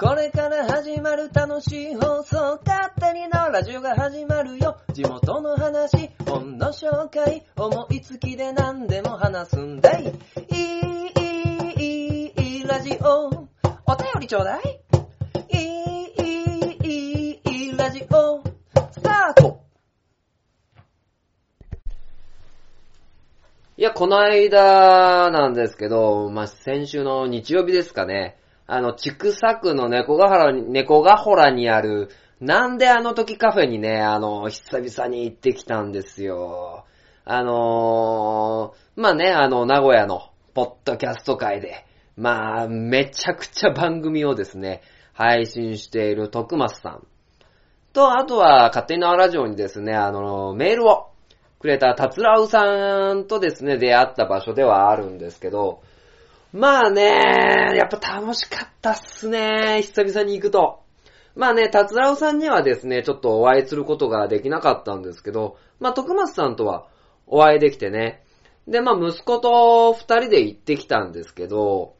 これから始まる楽しい放送、勝手にのラジオが始まるよ。地元の話、本の紹介、思いつきで何でも話すんだい。いい、いい、いい、ラジオ。お便りちょうだい。いい、いい、いい、ラジオ。スタートいや、この間なんですけど、まあ、先週の日曜日ですかね。あの、千種区の猫ヶ原に、猫ヶ原にある、なんであの時カフェにね、あの、久々に行ってきたんですよ。あのー、まあね、あの、名古屋の、ポッドキャスト界で、まあ、めちゃくちゃ番組をですね、配信している徳松さん。と、あとは、勝手に縄ラジオにですね、あの、メールをくれた達郎さんとですね、出会った場所ではあるんですけど、まあね、やっぱ楽しかったっすね、久々に行くと。まあね、達郎さんにはですね、ちょっとお会いすることができなかったんですけど、まあ徳松さんとはお会いできてね。で、まあ息子と二人で行ってきたんですけど、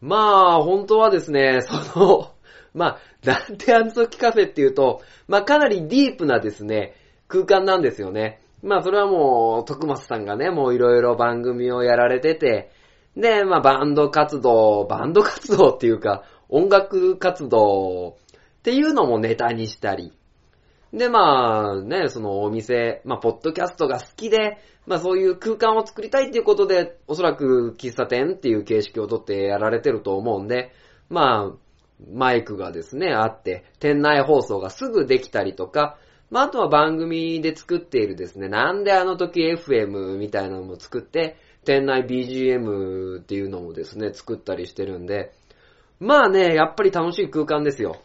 まあ本当はですね、その、まあ、なんてあの時カフェっていうと、まあかなりディープなですね、空間なんですよね。まあそれはもう、徳松さんがね、もういろいろ番組をやられてて、で、まあバンド活動、バンド活動っていうか、音楽活動っていうのもネタにしたり、で、まあね、そのお店、まあポッドキャストが好きで、まあそういう空間を作りたいっていうことで、おそらく喫茶店っていう形式をとってやられてると思うんで、まあ、マイクがですね、あって、店内放送がすぐできたりとか、まあ、あとは番組で作っているですね、なんであの時 FM みたいなのも作って、店内 BGM っていうのもですね、作ったりしてるんで、まあね、やっぱり楽しい空間ですよ。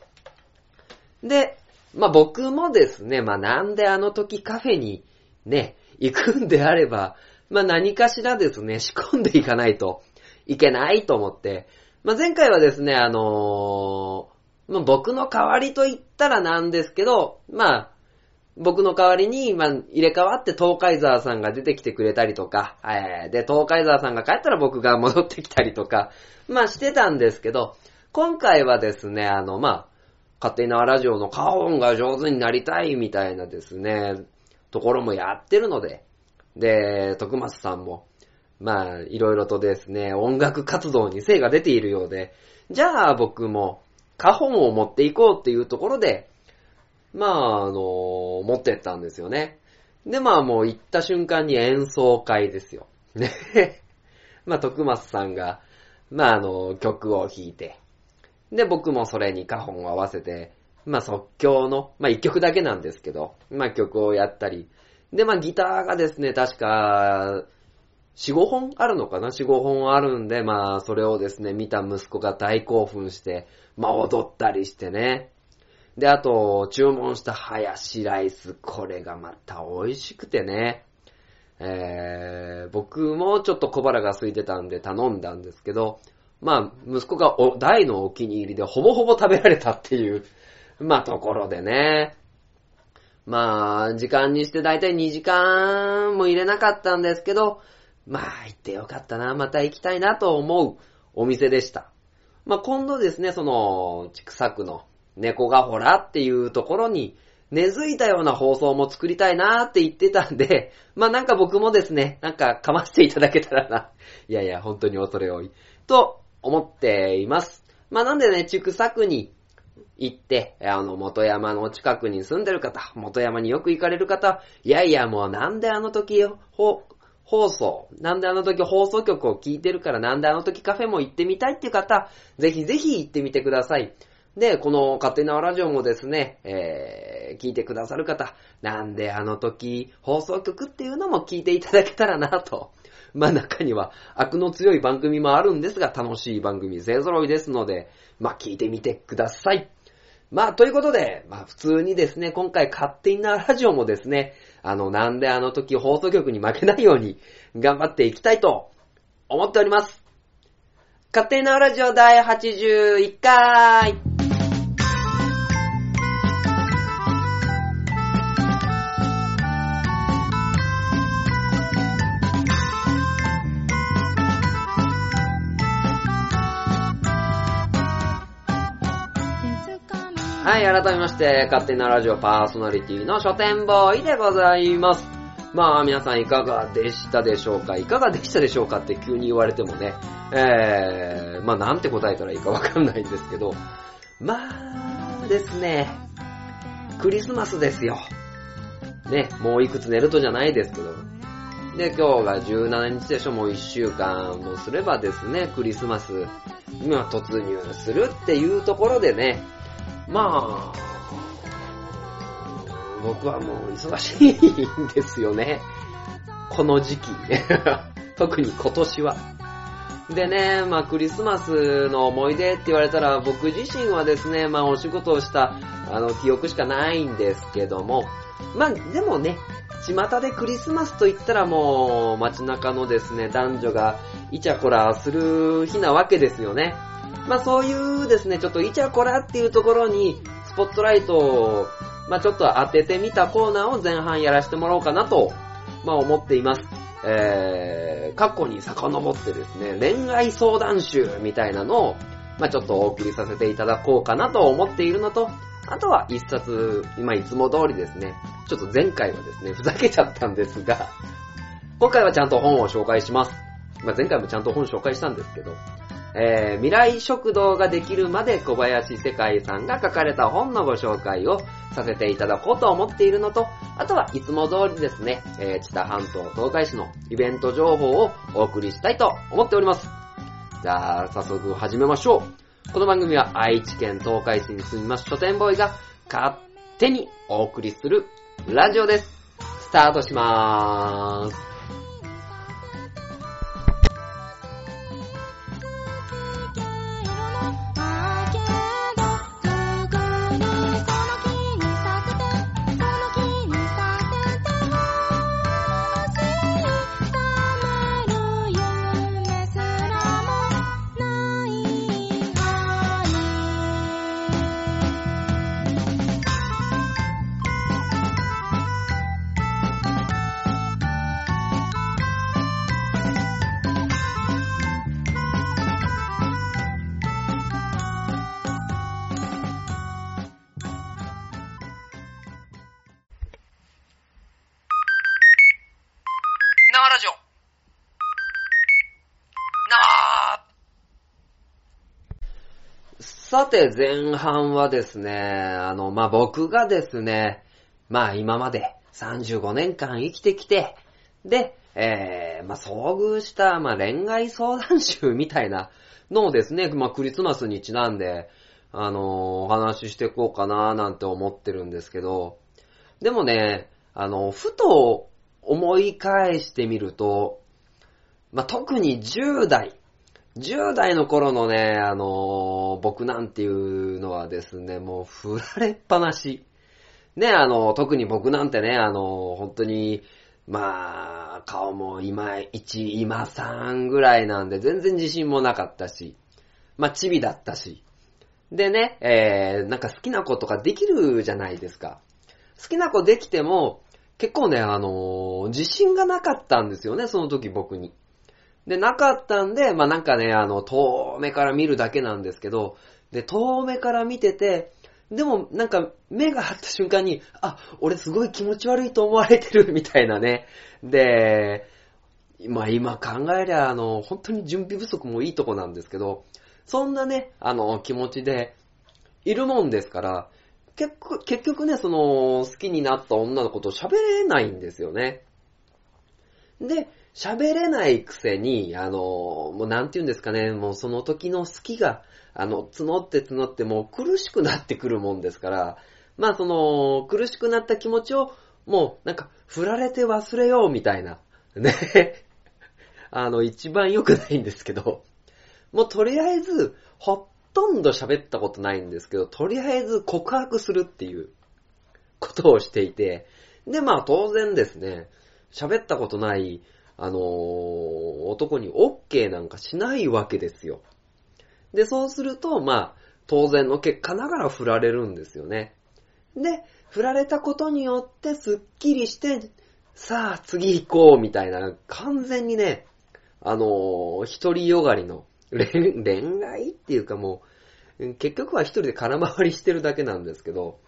で、まあ僕もですね、まあなんであの時カフェにね、行くんであれば、まあ何かしらですね、仕込んでいかないといけないと思って、まあ前回はですね、あのー、まあ僕の代わりと言ったらなんですけど、まあ僕の代わりに、まあ、入れ替わって東海沢さんが出てきてくれたりとか、えー、で、東海沢さんが帰ったら僕が戻ってきたりとか、まあしてたんですけど、今回はですね、あの、まあ、勝手なラジオのカオンが上手になりたいみたいなですね、ところもやってるので、で、徳松さんも、まあ、いろいろとですね、音楽活動に精が出ているようで、じゃあ僕も、カホンを持っていこうっていうところで、まあ、あの、持ってったんですよね。で、まあもう行った瞬間に演奏会ですよ。ね。まあ、徳松さんが、まああの、曲を弾いて、で、僕もそれにカホンを合わせて、まあ即興の、まあ一曲だけなんですけど、まあ曲をやったり、で、まあギターがですね、確か、4、5本あるのかな ?4、5本あるんで、まあそれをですね、見た息子が大興奮して、まあ踊ったりしてね。で、あと、注文したハヤシライス、これがまた美味しくてね。えー、僕もちょっと小腹が空いてたんで頼んだんですけど、まあ、息子が大のお気に入りでほぼほぼ食べられたっていう、まあ、ところでね。まあ、時間にしてだいたい2時間も入れなかったんですけど、まあ、行ってよかったな、また行きたいなと思うお店でした。まあ、今度ですね、その、ちくさくの猫がほらっていうところに根付いたような放送も作りたいなーって言ってたんで、まあなんか僕もですね、なんかかましていただけたらな。いやいや、本当に恐れ多い。と思っています。まあなんでね、畜作に行って、あの、元山の近くに住んでる方、元山によく行かれる方、いやいやもうなんであの時、放送、なんであの時放送局を聞いてるからなんであの時カフェも行ってみたいっていう方、ぜひぜひ行ってみてください。で、この勝手なラジオもですね、えー、聞いてくださる方、なんであの時放送局っていうのも聞いていただけたらなと。まあ中には悪の強い番組もあるんですが、楽しい番組勢揃いですので、まあ聞いてみてください。まあということで、まあ普通にですね、今回勝手なラジオもですね、あの、なんであの時放送局に負けないように頑張っていきたいと思っております。勝手なラジオ第81回はい、改めまして、勝手なラジオパーソナリティの書店ボーイでございます。まあ、皆さんいかがでしたでしょうか？いかがでしたでしょうかって急に言われてもね、えー、まあ、なんて答えたらいいかわかんないんですけど、まあ、ですね、クリスマスですよ。ね、もういくつ寝るとじゃないですけど。で、今日が17日でしょ、もう1週間もすればですね、クリスマスには突入するっていうところでね、まあ、僕はもう忙しいんですよね。この時期。特に今年は。でね、まあクリスマスの思い出って言われたら僕自身はですね、まあお仕事をしたあの記憶しかないんですけども、まあでもね、巷でクリスマスと言ったらもう街中のですね、男女がイチャコラする日なわけですよね。まあそういうですね、ちょっとイチャコラっていうところにスポットライトを、まあちょっと当ててみたコーナーを前半やらせてもらおうかなと、まあ思っています。えー、過去に遡ってですね、恋愛相談集みたいなのを、まあちょっとお送りさせていただこうかなと思っているのと、あとは一冊、今いつも通りですね、ちょっと前回はですね、ふざけちゃったんですが、今回はちゃんと本を紹介します。まあ前回もちゃんと本紹介したんですけど、えー、未来食堂ができるまで小林世界さんが書かれた本のご紹介をさせていただこうと思っているのと、あとはいつも通りですね、えー、知多半島東海市のイベント情報をお送りしたいと思っております。じゃあ、早速始めましょう。この番組は愛知県東海市に住みます書店ボーイが勝手にお送りするラジオです。スタートしまーす。さて、前半はですね、あの、まあ、僕がですね、まあ、今まで35年間生きてきて、で、えー、まあ、遭遇した、まあ、恋愛相談集みたいなのをですね、まあ、クリスマスにちなんで、あのお話ししていこうかななんて思ってるんですけど、でもね、あの、ふと思い返してみると、まあ、特に10代、10代の頃のね、あのー僕なんていうのはですね、もう振られっぱなし。ね、あの、特に僕なんてね、あの、本当に、まあ、顔も今1、今3ぐらいなんで、全然自信もなかったし、まあ、チビだったし。でね、えー、なんか好きな子とかできるじゃないですか。好きな子できても、結構ね、あの自信がなかったんですよね、その時僕に。で、なかったんで、まあ、なんかね、あの、遠目から見るだけなんですけど、で、遠目から見てて、でも、なんか、目が張った瞬間に、あ、俺すごい気持ち悪いと思われてる、みたいなね。で、まあ、今考えりゃ、あの、本当に準備不足もいいとこなんですけど、そんなね、あの、気持ちで、いるもんですから、結局、結局ね、その、好きになった女の子と喋れないんですよね。で、喋れないくせに、あの、もうなんて言うんですかね、もうその時の好きが、あの、募って募ってもう苦しくなってくるもんですから、まあその、苦しくなった気持ちを、もうなんか、振られて忘れようみたいな、ね。あの、一番良くないんですけど、もうとりあえず、ほとんど喋ったことないんですけど、とりあえず告白するっていうことをしていて、で、まあ当然ですね、喋ったことない、あのー男に OK なんかしないわけですよ。で、そうすると、まあ、当然の結果ながら振られるんですよね。で、振られたことによってスッキリして、さあ次行こうみたいな、完全にね、あのー、一人よがりの恋 恋愛っていうかもう結局は一人で空回りしてるだけなんですけど、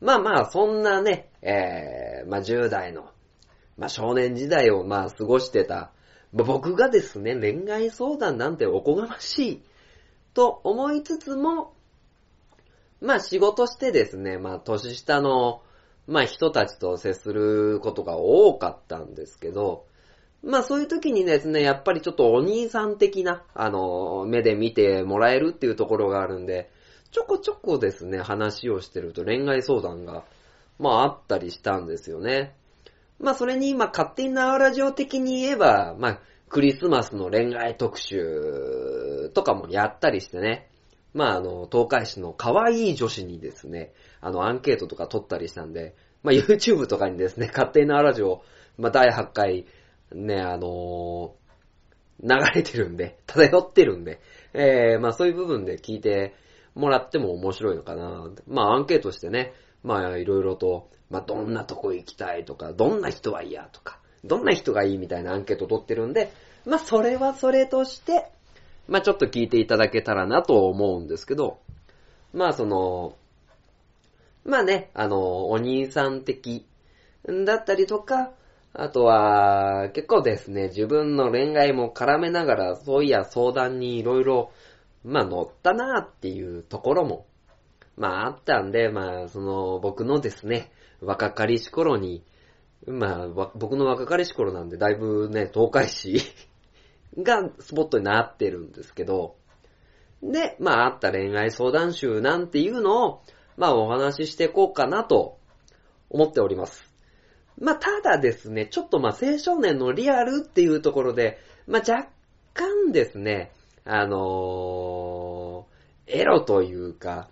まあまあ、そんなね、えー、まあ10代の、まあ少年時代をまあ過ごしてた、まあ僕がですね、恋愛相談なんておこがましい、と思いつつも、まあ仕事してですね、まあ年下の、まあ人たちと接することが多かったんですけど、まあそういう時にですね、やっぱりちょっとお兄さん的な、あの、目で見てもらえるっていうところがあるんで、ちょこちょこですね、話をしてると恋愛相談が、まああったりしたんですよね。まあそれに今勝手に縄ラジオ的に言えば、まあクリスマスの恋愛特集とかもやったりしてね。まああの、東海市の可愛い女子にですね、あのアンケートとか取ったりしたんで、まあ YouTube とかにですね、勝手に縄ラジオ、まあ第8回、ね、あの、流れてるんで、漂ってるんで、えー、まあそういう部分で聞いてもらっても面白いのかな。まあアンケートしてね、まあいろいろと、まあどんなとこ行きたいとか、どんな人は嫌とか、どんな人がいいみたいなアンケート取ってるんで、まあそれはそれとして、まあちょっと聞いていただけたらなと思うんですけど、まあその、まあね、あの、お兄さん的だったりとか、あとは、結構ですね、自分の恋愛も絡めながら、そういや相談にいろいろ、まあ乗ったなっていうところも、まああったんで、まあその僕のですね、若かりし頃に、まあ僕の若かりし頃なんでだいぶね、東海市 がスポットになってるんですけど、で、まああった恋愛相談集なんていうのを、まあお話ししていこうかなと思っております。まあ、ただですね、ちょっとまあ、青少年のリアルっていうところで、まあ、若干ですね、あのー、エロというか、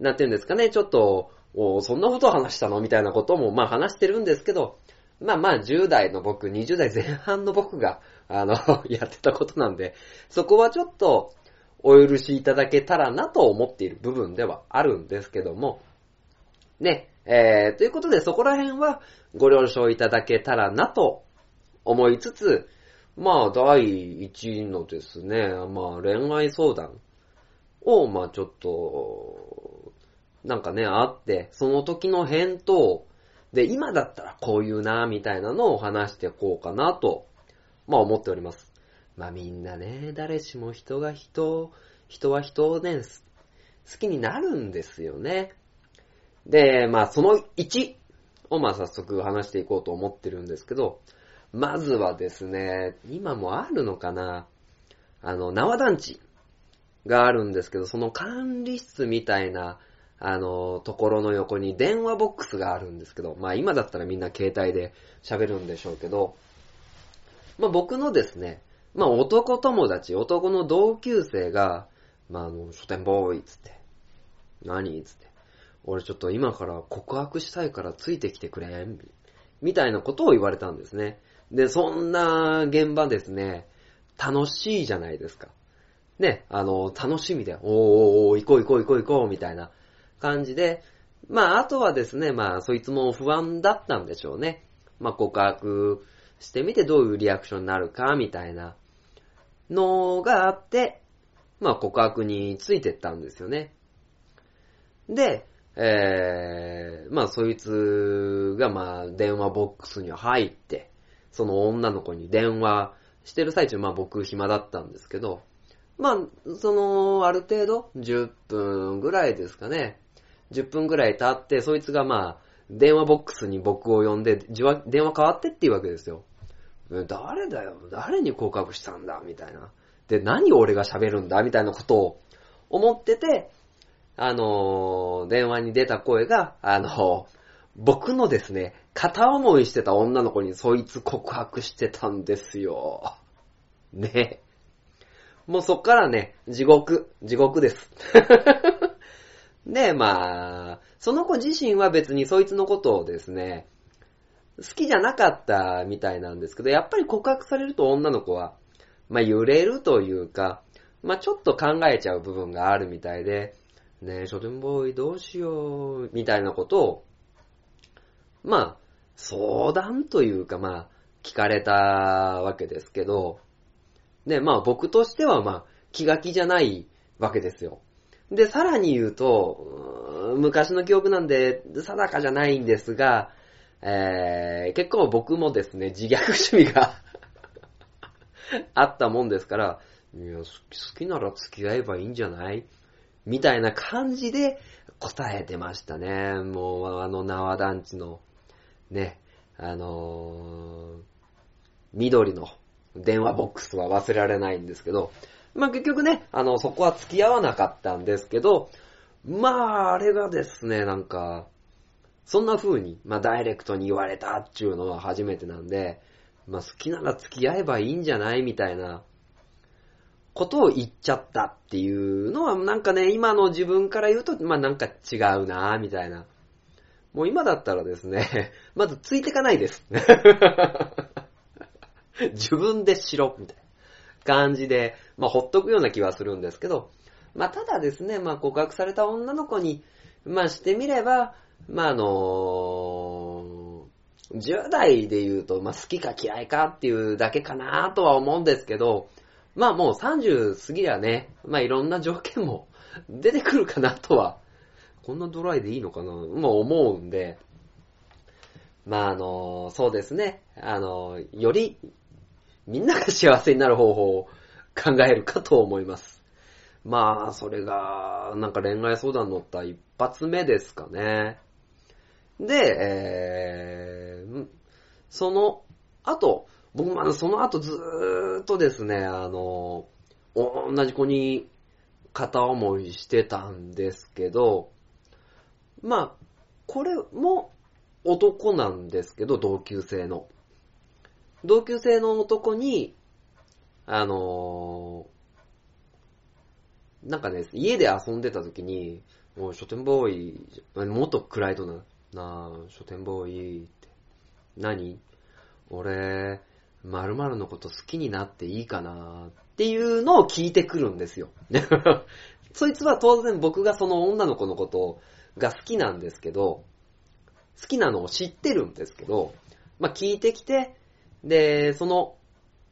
なんていうんですかね、ちょっと、そんなこと話したのみたいなこともまあ話してるんですけど、まあまあ10代の僕、20代前半の僕が、あの、やってたことなんで、そこはちょっとお許しいただけたらなと思っている部分ではあるんですけども、ね、えー、ということでそこら辺はご了承いただけたらなと思いつつ、まあ、第一のですね、まあ、恋愛相談を、まあ、ちょっと、なんかね、あって、その時の返答で、今だったらこういうな、みたいなのを話していこうかなと、まあ、思っております。まあ、みんなね、誰しも人が人、人は人をね、好きになるんですよね。で、まあその1をまあ早速話していこうと思ってるんですけど、まずはですね、今もあるのかなあの、縄団地があるんですけど、その管理室みたいな、あの、ところの横に電話ボックスがあるんですけど、まあ今だったらみんな携帯で喋るんでしょうけど、まあ僕のですね、まあ男友達、男の同級生が、まああの、書店ボーイつって、何つって、俺ちょっと今から告白したいからついてきてくれんみたいなことを言われたんですね。で、そんな現場ですね、楽しいじゃないですか。ね、あの、楽しみで、おーおーおー行こう行こう行こう行こうみたいな感じで、まあ、あとはですね、まあ、そいつも不安だったんでしょうね。まあ、告白してみてどういうリアクションになるか、みたいなのがあって、まあ、告白についてったんですよね。で、えー、まあそいつがまあ電話ボックスに入って、その女の子に電話してる最中、まあ僕暇だったんですけど、まあ、その、ある程度、10分ぐらいですかね。10分ぐらい経って、そいつがまあ、電話ボックスに僕を呼んで、電話変わってっていうわけですよ。誰だよ誰に告白したんだみたいな。で、何俺が喋るんだみたいなことを思ってて、あの、電話に出た声が、あの、僕のですね、片思いしてた女の子にそいつ告白してたんですよ。ね。もうそっからね、地獄、地獄です。で、まあ、その子自身は別にそいつのことをですね、好きじゃなかったみたいなんですけど、やっぱり告白されると女の子は、まあ揺れるというか、まあちょっと考えちゃう部分があるみたいで、ねえ、書店ボーイどうしよう、みたいなことを、まあ、相談というか、まあ、聞かれたわけですけど、ね、まあ僕としてはまあ、気が気じゃないわけですよ。で、さらに言うと、昔の記憶なんで定かじゃないんですが、えー、結構僕もですね、自虐趣味があったもんですから、いや、好き好きなら付き合えばいいんじゃない？みたいな感じで答えてましたね。もう、あの、縄団地の、ね、あのー緑の電話ボックスは忘れられないんですけど、まあ結局ね、あの、そこは付き合わなかったんですけど、まあ、あれがですね、なんか、そんな風に、まあダイレクトに言われたっていうのは初めてなんで、まあ好きなら付き合えばいいんじゃない？みたいなことを言っちゃったっていうのはなんかね、今の自分から言うと、まあなんか違うなみたいな。もう今だったらですね、まずついてかないです。自分でしろ、みたいな感じで、まあほっとくような気はするんですけど、まあただですね、まあ告白された女の子に、まあしてみれば、まああの10代で言うと、まあ好きか嫌いかっていうだけかなとは思うんですけど、まあもう30過ぎりゃね、まあいろんな条件も 出てくるかなとは、こんなドライでいいのかなまあ思うんで、まああの、そうですね、あの、よりみんなが幸せになる方法を考えるかと思います。まあ、それが、なんか恋愛相談乗った一発目ですかね。で、えー、その後、僕もあのその後ずーっとですね、あの、同じ子に片思いしてたんですけど、まあ、これも男なんですけど、同級生の。同級生の男に、あのーなんかね、家で遊んでた時に、もう書店ボーイ、もっと暗いとな、なあ、書店ボーイって、何？俺、〇〇のこと好きになっていいかなっていうのを聞いてくるんですよ。そいつは当然僕がその女の子のことが好きなんですけど、好きなのを知ってるんですけど、まあ聞いてきて、で、その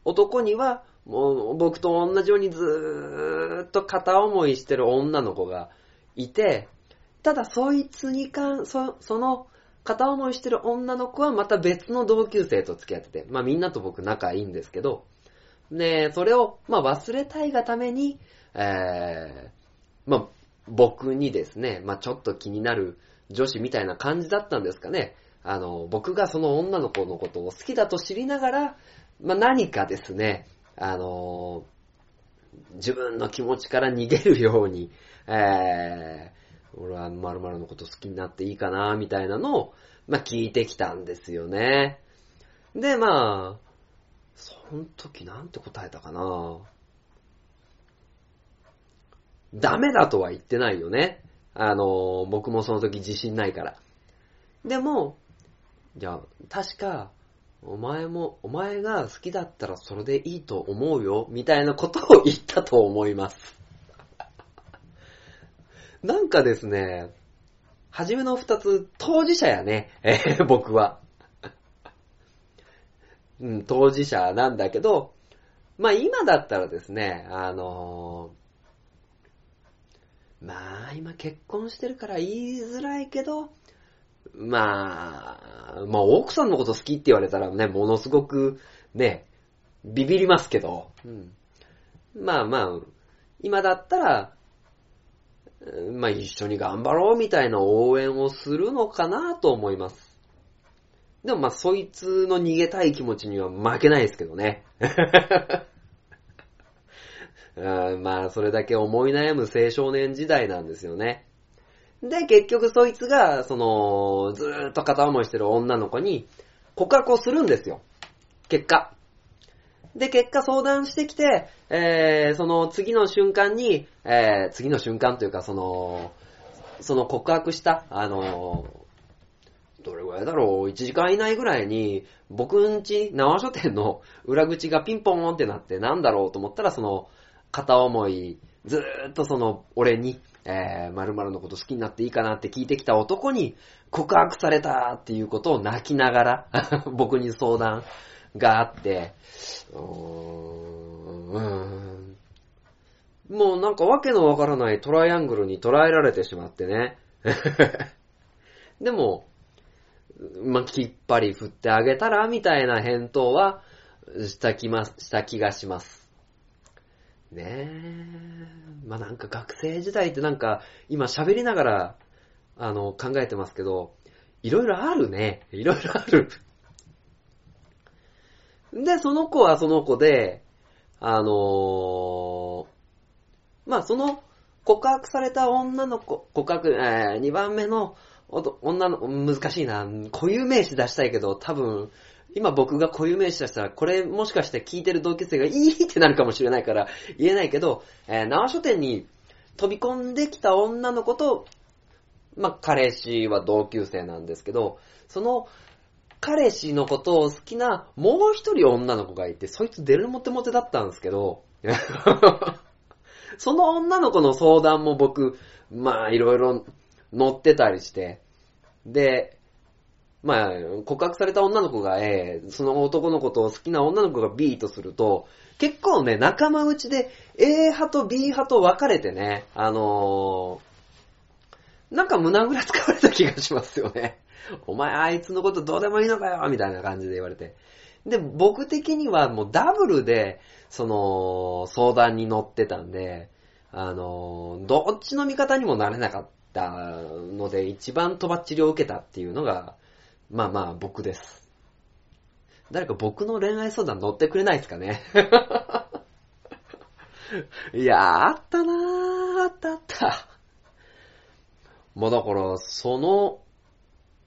男には、もう僕と同じようにずーっと片思いしてる女の子がいて、ただそいつに関、そその片思いしてる女の子はまた別の同級生と付き合ってて、まあみんなと僕仲いいんですけど、で、それを、まあ忘れたいがために、えー、まあ僕にですね、まあちょっと気になる女子みたいな感じだったんですかね。あの、僕がその女の子のことを好きだと知りながら、まあ何かですね、あの自分の気持ちから逃げるように、えー、俺は〇〇のこと好きになっていいかな、みたいなのを、まあ聞いてきたんですよね。で、まあ、その時なんて答えたかなダメだとは言ってないよね。あの、僕もその時自信ないから。でも、じゃあ、確か、お前も、お前が好きだったらそれでいいと思うよ、みたいなことを言ったと思います。なんかですね、はじめの二つ、当事者やね、えー僕は。うん、当事者なんだけど、まあ今だったらですね、あのーまあ今結婚してるから言いづらいけど、まあ、まあ奥さんのこと好きって言われたらね、ものすごくね、ビビりますけど、うん、まあまあ、今だったら、うんまあ一緒に頑張ろうみたいな応援をするのかなと思います。でもまあそいつの逃げたい気持ちには負けないですけどね。うんまあそれだけ思い悩む青少年時代なんですよね。で、結局そいつが、その、ずーっと片思いしてる女の子に告白をするんですよ。結果。で、結果相談してきて、えー、その次の瞬間に、えー、次の瞬間というか、その、その告白した、あのどれぐらいだろう ?1 時間以内ぐらいに、僕んち、縄書店の 裏口がピンポーンってなって、なんだろうと思ったら、その、片思い、ずーっとその、俺に、えー、〇〇のこと好きになっていいかなって聞いてきた男に告白されたっていうことを泣きながら 僕に相談があって、もうなんかわけのわからないトライアングルに捉えられてしまってね。でも、まあ、きっぱり振ってあげたら、みたいな返答は、したきま、した気がします。ねえ。まあ、なんか学生時代ってなんか、今喋りながら、あの、考えてますけど、いろいろあるね。いろいろある。で、その子はその子で、あのーまあ、その告白された女の子、告白、えー、2番目の女の、難しいな、固有名詞出したいけど、多分、今僕が固有名詞出したら、これもしかして聞いてる同級生がいいってなるかもしれないから言えないけど、えー、縄書店に飛び込んできた女の子と、まあ、彼氏は同級生なんですけど、その、彼氏のことを好きなもう一人女の子がいて、そいつ出るモテモテだったんですけど、その女の子の相談も僕、まあいろいろ乗ってたりして、で、まあ告白された女の子が A、その男の子と好きな女の子が B とすると、結構ね、仲間内で A 派と B 派と分かれてね、あのー、なんか胸ぐらつかわれた気がしますよね。お前あいつのことどうでもいいのかよみたいな感じで言われて。で、僕的にはもうダブルで、その、相談に乗ってたんで、あの、どっちの味方にもなれなかったので、一番とばっちりを受けたっていうのが、まあまあ僕です。誰か僕の恋愛相談乗ってくれないですかね？いやー、あったなー、あったあった。まあだから、その、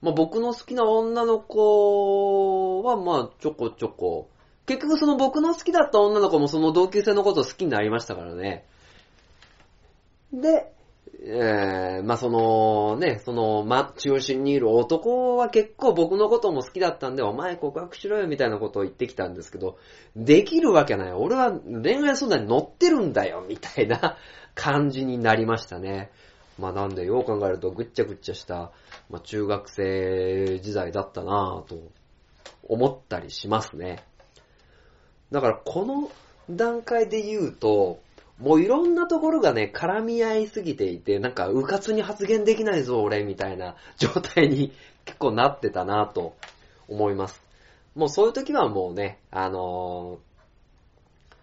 まあ僕の好きな女の子は、まあちょこちょこ、結局その僕の好きだった女の子もその同級生のこと好きになりましたからね。で、えー、まあそのね、その、ま、中心にいる男は結構僕のことも好きだったんで、お前告白しろよみたいなことを言ってきたんですけど、できるわけない。俺は恋愛相談に乗ってるんだよ、みたいな 感じになりましたね。まあなんで、よう考えるとぐっちゃぐっちゃした、まあ中学生時代だったなぁと思ったりしますね。だからこの段階で言うと、もういろんなところがね、絡み合いすぎていて、なんか、うかつに発言できないぞ、俺、みたいな 状態に結構なってたなと思います。もうそういう時はもうね、あのー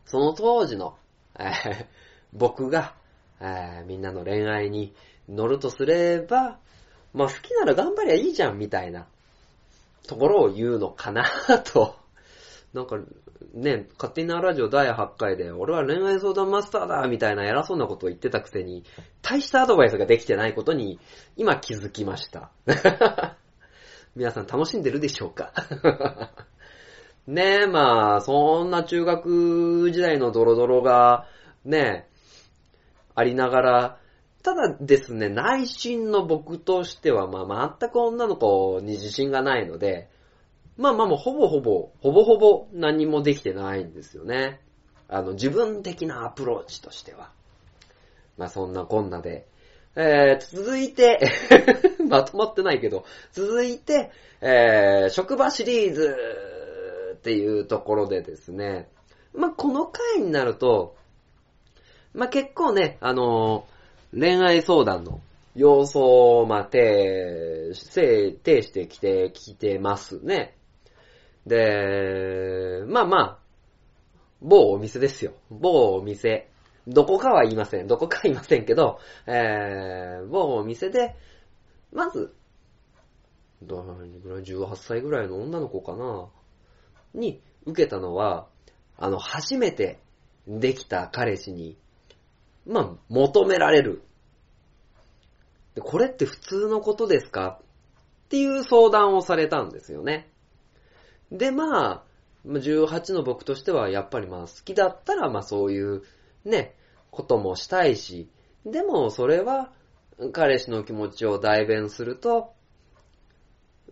その当時の、えー 僕が、えーみんなの恋愛に乗るとすれば、まあ好きなら頑張りゃいいじゃん、みたいなところを言うのかなと。なんか、ね、勝手になラジオ第8回で、俺は恋愛相談マスターだみたいな偉そうなことを言ってたくせに、大したアドバイスができてないことに、今気づきました。皆さん楽しんでるでしょうか？ねえ、まあ、そんな中学時代のドロドロが、ね、ありながら、ただですね、内心の僕としては、まあ、全く女の子に自信がないので、まあまあもうほぼほぼ、ほぼほぼ何もできてないんですよね。あの、自分的なアプローチとしては。まあそんなこんなで。えー、続いて、まとまってないけど、続いて、えー、職場シリーズっていうところでですね、まあこの回になると、まあ結構ね、あのー恋愛相談の様相を、まあ、呈、呈呈してきて、きてますね。で、まあまあ、某お店ですよ。某お店。どこかは言いません。どこかは言いませんけど、えー、某お店で、まず、どれぐらい ?18 歳ぐらいの女の子かな？に受けたのは、あの、初めてできた彼氏に、まあ、求められる。これって普通のことですか？っていう相談をされたんですよね。で、まあ、18の僕としてはやっぱりまあ好きだったらまあそういうね、こともしたいし、でもそれは彼氏の気持ちを代弁すると、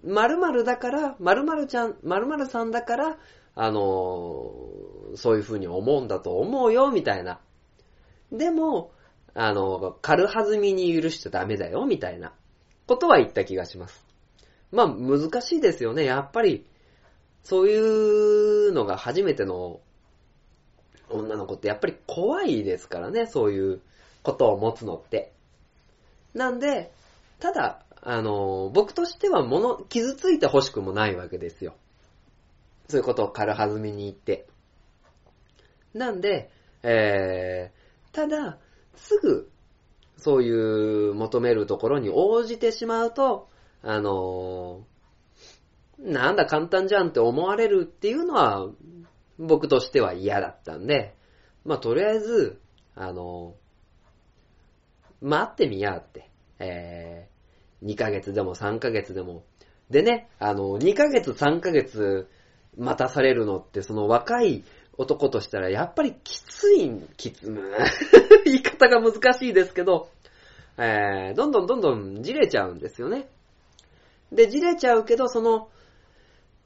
〇〇だから、〇〇ちゃん、〇〇さんだから、あのーそういう風に思うんだと思うよ、みたいな。でも、あの、軽はずみに許しちゃダメだよ、みたいなことは言った気がします。まあ、難しいですよね。やっぱり、そういうのが初めての女の子ってやっぱり怖いですからね、そういうことを持つのって。なんで、ただ、あの、僕としてはもの、傷ついて欲しくもないわけですよ。そういうことを軽はずみに言って。なんで、えー、ただ、すぐ、そういう求めるところに応じてしまうと、あのなんだ簡単じゃんって思われるっていうのは、僕としては嫌だったんで、まあ、とりあえず、あの待ってみやって、えー、2ヶ月でも3ヶ月でも。でね、あの、2ヶ月3ヶ月待たされるのって、その若い男としたら、やっぱりきつい、きつ、言い方が難しいですけど、えー、どんどんどんどんじれちゃうんですよね。で、じれちゃうけど、その、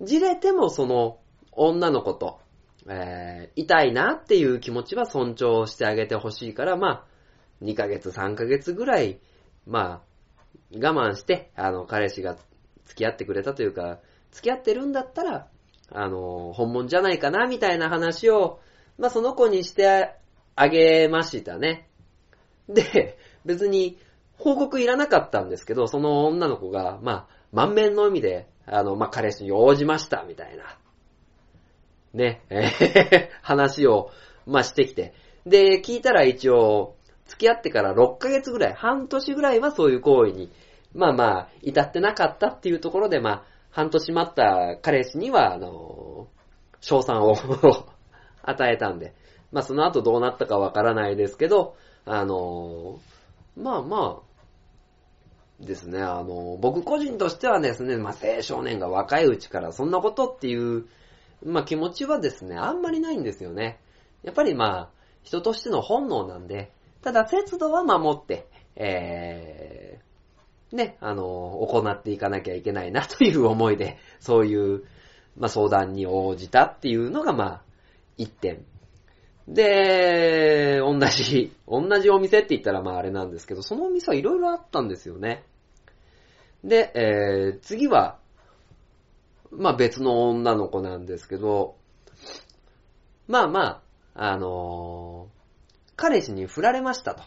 じれてもその女の子と、えー、痛いなっていう気持ちは尊重してあげてほしいから、まあ、2ヶ月、3ヶ月ぐらい、まあ、我慢して、あの、彼氏が付き合ってくれたというか、付き合ってるんだったら、あの、本物じゃないかな、みたいな話を、まあ、その子にしてあげましたね。で、別に、報告いらなかったんですけど、その女の子が、まあ、満面の意味で、あの、まあ、彼氏に応じました、みたいな。ね、え 話を、まあ、してきて。で、聞いたら一応、付き合ってから6ヶ月ぐらい、半年ぐらいはそういう行為に、まあまあ、至ってなかったっていうところで、まあ、半年待った彼氏には、あの、賞賛を 与えたんで、まあその後どうなったかわからないですけど、あの、まあまあ、ですね、あの、僕個人としてはですね、まあ青少年が若いうちからそんなことっていう、まあ気持ちはですね、あんまりないんですよね。やっぱりまあ、人としての本能なんで、ただ節度は守って、えー、ね、あの、行っていかなきゃいけないなという思いで、そういう、まあ相談に応じたっていうのがまあ、一点。で、同じ、同じお店って言ったらまああれなんですけど、そのお店はいろいろあったんですよね。で、えー、次は、まあ別の女の子なんですけど、まあまあ、あのー彼氏に振られましたと。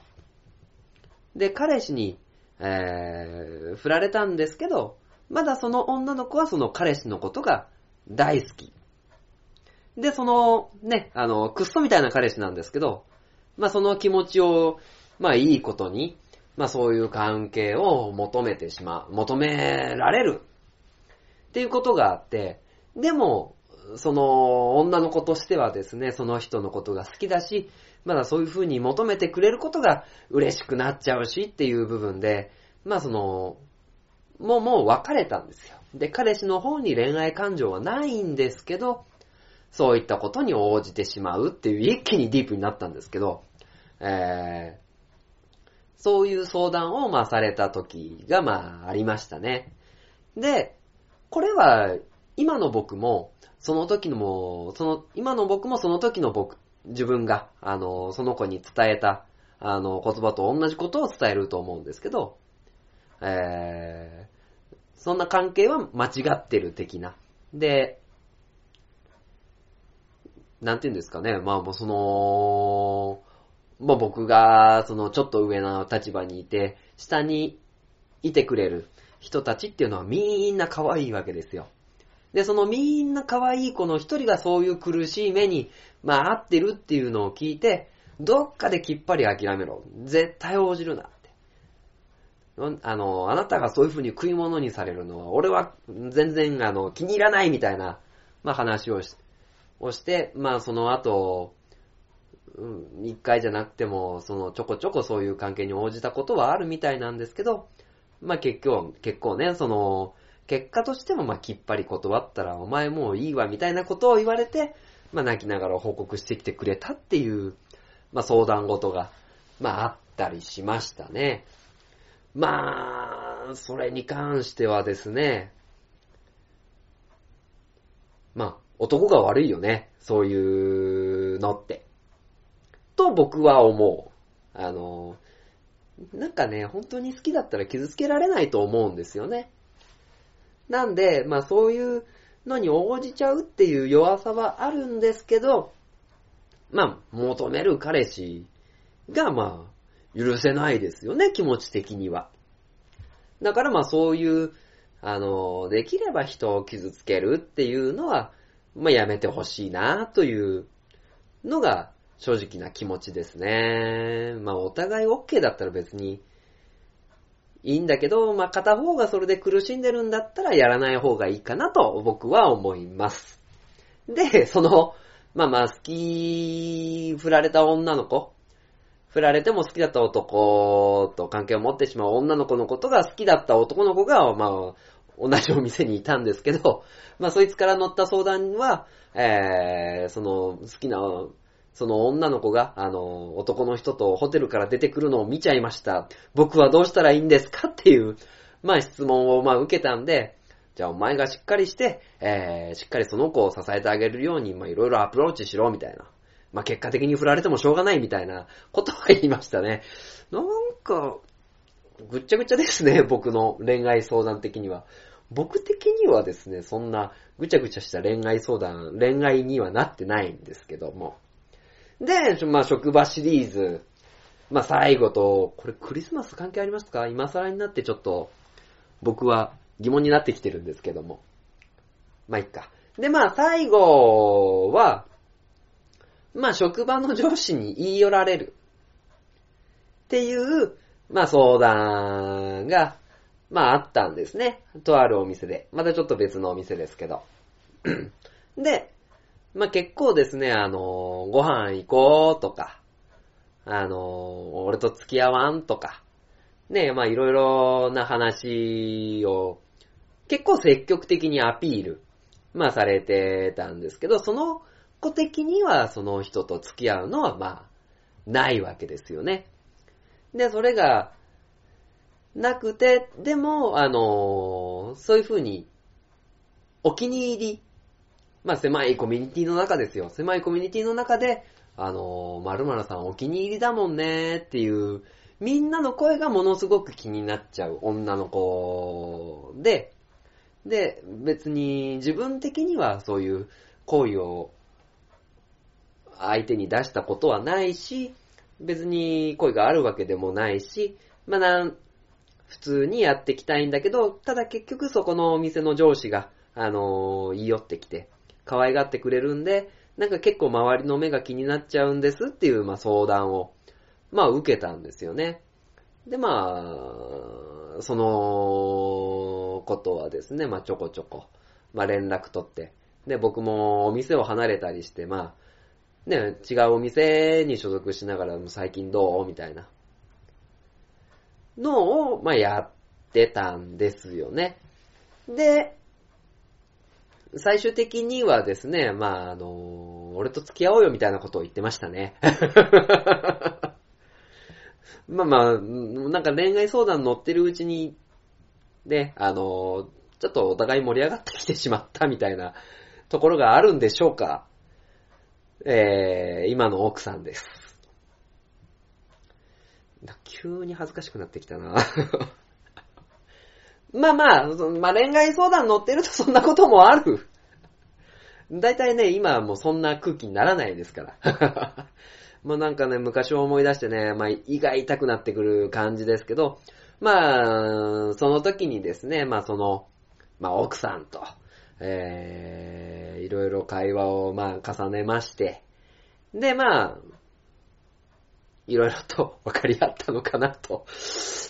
で、彼氏に、えー、振られたんですけど、まだその女の子はその彼氏のことが大好き。で、その、ね、あの、クッソみたいな彼氏なんですけど、まあその気持ちを、まあいいことに、まあそういう関係を求めてしまう、求められるっていうことがあって、でも、その女の子としてはですね、その人のことが好きだし、まだそういう風に求めてくれることが嬉しくなっちゃうしっていう部分で、まあその、もうもう別れたんですよ。で、彼氏の方に恋愛感情はないんですけど、そういったことに応じてしまうっていう一気にディープになったんですけど、えー、そういう相談をまあされた時がまあありましたね。で、これは今の僕も、その時のも、その、今の僕もその時の僕、自分が、あの、その子に伝えた、あの、言葉と同じことを伝えると思うんですけど、えー、そんな関係は間違ってる的な。で、なんて言うんですかね、まあもうその、まあ僕が、そのちょっと上の立場にいて、下にいてくれる人たちっていうのはみんな可愛いわけですよ。で、そのみんな可愛い子の一人がそういう苦しい目に、まあ合ってるっていうのを聞いて、どっかできっぱり諦めろ。絶対応じるなって。あの、あなたがそういう風に食い物にされるのは、俺は全然あの気に入らないみたいな、まあ話をしをして、まあその後、うん、一回じゃなくても、そのちょこちょこそういう関係に応じたことはあるみたいなんですけど、まあ結構、結構ね、その、結果としてもまあきっぱり断ったらお前もういいわみたいなことを言われて、まあ泣きながら報告してきてくれたっていう、まあ相談事が、まああったりしましたね。まあ、それに関してはですね、まあ男が悪いよね。そういうのって。と僕は思う。あの、なんかね、本当に好きだったら傷つけられないと思うんですよね。なんで、まあそういうのに応じちゃうっていう弱さはあるんですけど、まあ、求める彼氏が、まあ、許せないですよね、気持ち的には。だからまあそういう、あの、できれば人を傷つけるっていうのは、まあやめてほしいなというのが正直な気持ちですね。まあお互い OK だったら別にいいんだけど、まあ片方がそれで苦しんでるんだったらやらない方がいいかなと僕は思います。で、その、まあまあ好き、振られた女の子、振られても好きだった男と関係を持ってしまう女の子のことが好きだった男の子が、まあ、同じお店にいたんですけど、まあそいつから乗った相談は、えー、その好きな、その女の子が、あの、男の人とホテルから出てくるのを見ちゃいました。僕はどうしたらいいんですかっていう、まあ質問をまあ受けたんで、じゃあお前がしっかりして、えー、しっかりその子を支えてあげるように、まあいろいろアプローチしろ、みたいな。まあ結果的に振られてもしょうがないみたいなことは言いましたね。なんか、ぐっちゃぐちゃですね、僕の恋愛相談的には。僕的にはですね、そんなぐちゃぐちゃした恋愛相談、恋愛にはなってないんですけども。で、まあ職場シリーズ、まあ最後と、これクリスマス関係ありますか？今更になってちょっと、僕は疑問になってきてるんですけども。まあいっか。で、まあ最後は、まあ職場の上司に言い寄られる。っていう、まあ相談が、まああったんですね。とあるお店で。またちょっと別のお店ですけど。で、まあ結構ですね、あの、ご飯行こうとか、あの、俺と付き合わんとか、ね、まあいろいろな話を結構積極的にアピール、まあされてたんですけど、その子的にはその人と付き合うのはまあないわけですよね。で、それがなくて、でも、あのそういう風にお気に入り、まあ狭いコミュニティの中ですよ。狭いコミュニティの中で、あの〇〇さんお気に入りだもんねっていう、みんなの声がものすごく気になっちゃう女の子で、で、別に自分的にはそういう行為を相手に出したことはないし、別に恋があるわけでもないし、まあなん、普通にやっていきたいんだけど、ただ結局そこのお店の上司が、あのー言い寄ってきて、可愛がってくれるんで、なんか結構周りの目が気になっちゃうんですっていう、まあ相談を、まあ受けたんですよね。で、まあ、そのことはですね、まあちょこちょこ、まあ連絡取って、で、僕もお店を離れたりして、まあ、ね、違うお店に所属しながら、最近どう？みたいなのを、まあやってたんですよね。で、最終的にはですね、まああの、俺と付き合おうよみたいなことを言ってましたね。まあまあ、なんか恋愛相談乗ってるうちに、ね、あの、ちょっとお互い盛り上がってきてしまったみたいなところがあるんでしょうか。えー、今の奥さんです。急に恥ずかしくなってきたな。まあまあ、まあ恋愛相談乗ってると そんなこともある。だいたいね、今はもうそんな空気にならないですから。まあなんかね、昔を思い出してね、まあ胃が痛くなってくる感じですけど、まあ、その時にですね、まあその、まあ奥さんと、えー、いろいろ会話をまあ重ねまして、でまあ、いろいろと分かり合ったのかなと。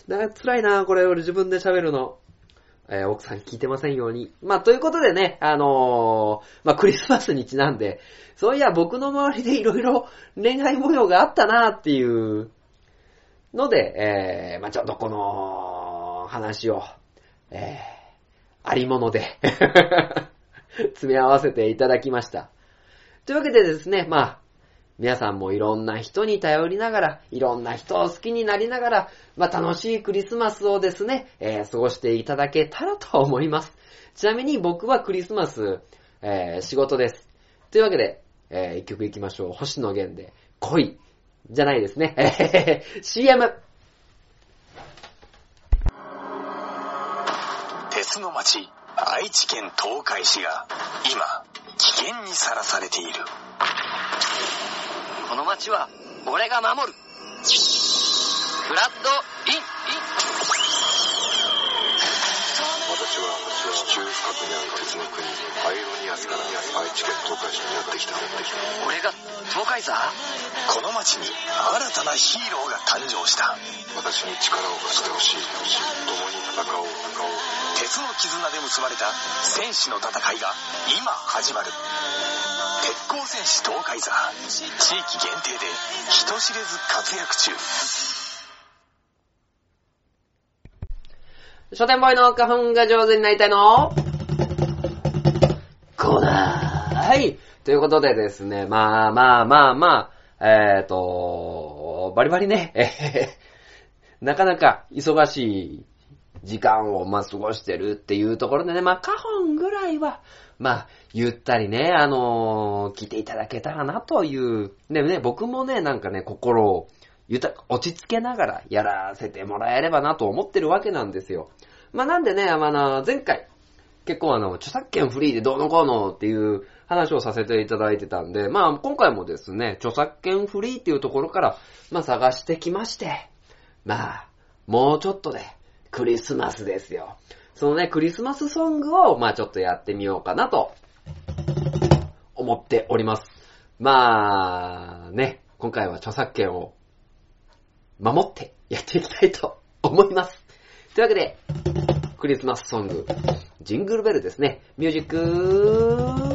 だ辛いなこれ俺自分で喋るの。えー奥さん聞いてませんように。まあ、ということでね、あのーまあ、クリスマスにちなんで、そういや僕の周りでいろいろ恋愛模様があったなっていうので、えー、まあ、ちょっとこの話を、えー、ありもので、詰め合わせていただきました。というわけでですね、まあ、皆さんもいろんな人に頼りながら、いろんな人を好きになりながら、まあ、楽しいクリスマスをですね、えー過ごしていただけたらと思います。ちなみに僕はクリスマス、えー仕事です。というわけで、えー一曲いきましょう。星野源で、恋。じゃないですね。え CM! 鉄の町愛知県東海市が今危険にさらされているこの街は俺が守る。フラッドイン。私は地中深くにある鉄の国アイロニアスから愛知県東海市にやってきた俺が東海座？この街に新たなヒーローが誕生した。私に力を貸してほしい。共に戦おう戦おう。鉄の絆で結ばれた戦士の戦いが今始まる。鉄鋼戦士東海座。地域限定で人知れず活躍中。書店ボーイの花粉が上手になりたいの？コーナーはい。ということでですね、まあまあまあまあ、えーと、バリバリね、えへへなかなか忙しい時間を、まあ、過ごしてるっていうところでね、まあ、花本ぐらいは、まあ、ゆったりね、あのー聞いていただけたらなという、でもね、僕もね、なんかね、心を、ゆた、落ち着けながらやらせてもらえればなと思ってるわけなんですよ。まあ、なんでね、あの、前回、結構あの、著作権フリーでどうのこうのっていう話をさせていただいてたんで、まあ今回もですね、著作権フリーっていうところから、まあ探してきまして、まあ、もうちょっとでクリスマスですよ。そのね、クリスマスソングを、まあちょっとやってみようかなと、思っております。まあ、ね、今回は著作権を守ってやっていきたいと思います。というわけで、クリスマスソング、ジングルベルですね。ミュージック、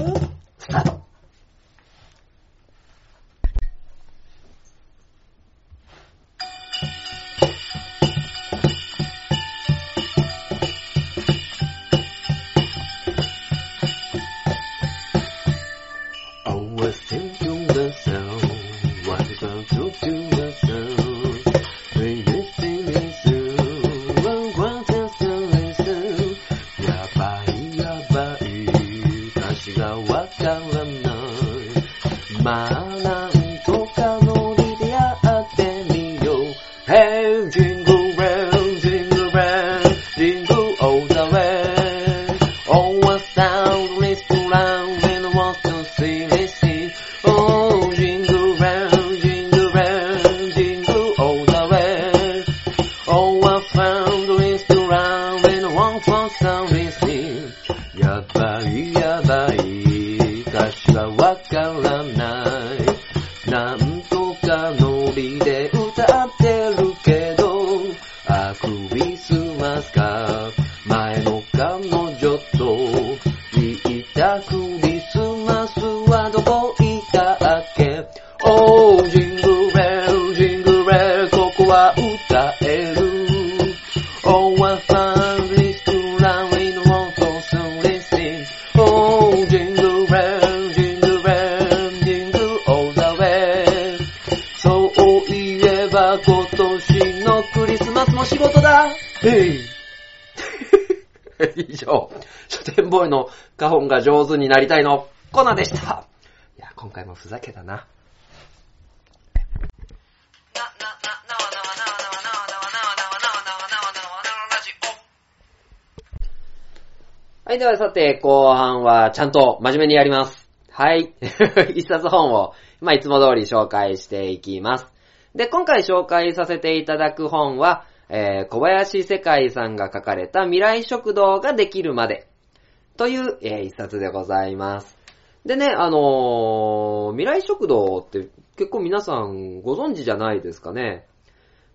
クリスマスカ声の花本が上手になりたいのコナでした。いや、今回もふざけたな。はい、ではさて、後半はちゃんと真面目にやります。はい。一冊本を、まあ、いつも通り紹介していきます。で、今回紹介させていただく本は、えー、小林世界さんが書かれた未来食堂ができるまでという、えー一冊でございます。でね、あのー未来食堂って結構皆さんご存知じゃないですかね。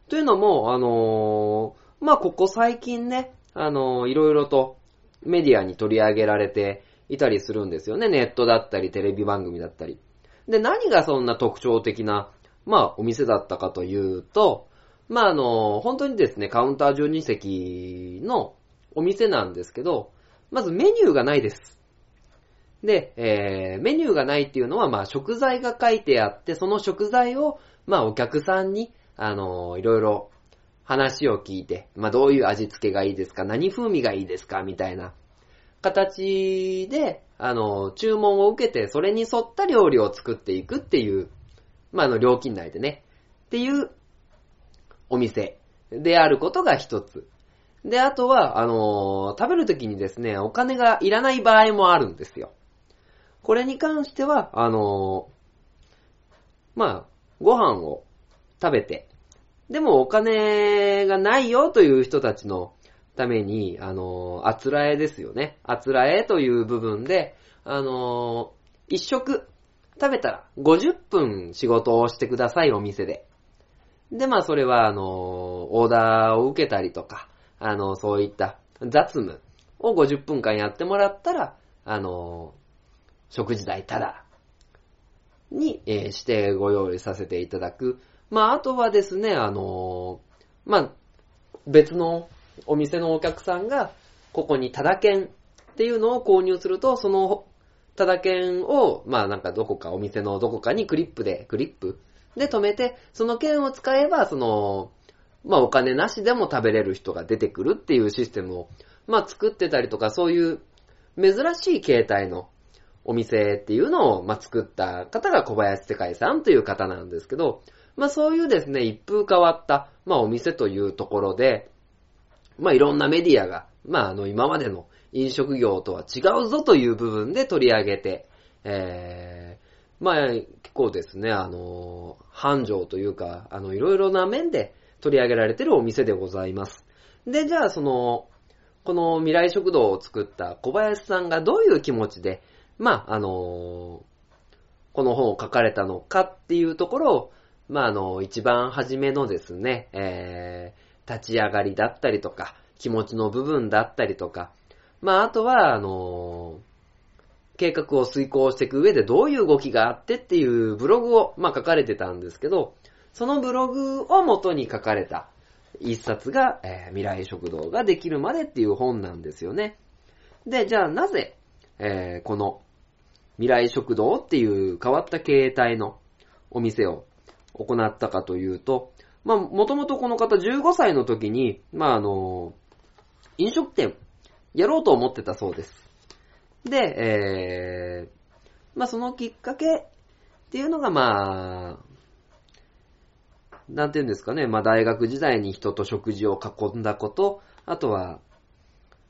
というのも、あのーまあ、ここ最近ね、あのーいろいろとメディアに取り上げられていたりするんですよね。ネットだったり、テレビ番組だったり。で、何がそんな特徴的な、まあ、お店だったかというと、まあ、あの、本当にですね、カウンター12席のお店なんですけど、まずメニューがないです。で、えー、メニューがないっていうのは、まあ、食材が書いてあって、その食材を、まあ、お客さんに、あの、いろいろ話を聞いて、まあ、どういう味付けがいいですか何風味がいいですかみたいな形で、あの、注文を受けて、それに沿った料理を作っていくっていう、まあ、あの、料金内でね、っていうお店であることが一つ。で、あとは、あの、食べるときにですね、お金がいらない場合もあるんですよ。これに関しては、あの、まあ、ご飯を食べて、でもお金がないよという人たちのために、あの、あつらえですよね。あつらえという部分で、あの、一食食べたら50分仕事をしてください、お店で。で、まあそれは、あの、オーダーを受けたりとか、あの、そういった雑務を50分間やってもらったら、あの、食事代ただに、えーしてご用意させていただく。まああとはですね、あの、まあ、別のお店のお客さんが、ここにタダ券っていうのを購入すると、そのタダ券を、まあなんかどこかお店のどこかにクリップで、クリップで止めて、その券を使えば、その、まあお金なしでも食べれる人が出てくるっていうシステムを、まあ作ってたりとか、そういう珍しい形態のお店っていうのを、まあ作った方が小林世界さんという方なんですけど、まあそういうですね、一風変わった、まあお店というところで、まあいろんなメディアが、まああの今までの飲食業とは違うぞという部分で取り上げて、えー、まあ結構ですね、あの、繁盛というか、あのいろいろな面で取り上げられてるお店でございます。で、じゃあその、この未来食堂を作った小林さんがどういう気持ちで、まああの、この本を書かれたのかっていうところを、まあ、あの、一番初めのですね、えー、立ち上がりだったりとか、気持ちの部分だったりとか、まあ、あとは、あの、計画を遂行していく上でどういう動きがあってっていうブログを、まあ、書かれてたんですけど、そのブログを元に書かれた一冊が、えー未来食堂ができるまでっていう本なんですよね。で、じゃあなぜ、えーこの未来食堂っていう変わった形態のお店を行ったかというと、まあ、もともとこの方15歳の時に、まあ、あの、飲食店やろうと思ってたそうです。で、えー、まあ、そのきっかけっていうのが、まあ、なんていうんですかね、まあ、大学時代に人と食事を囲んだこと、あとは、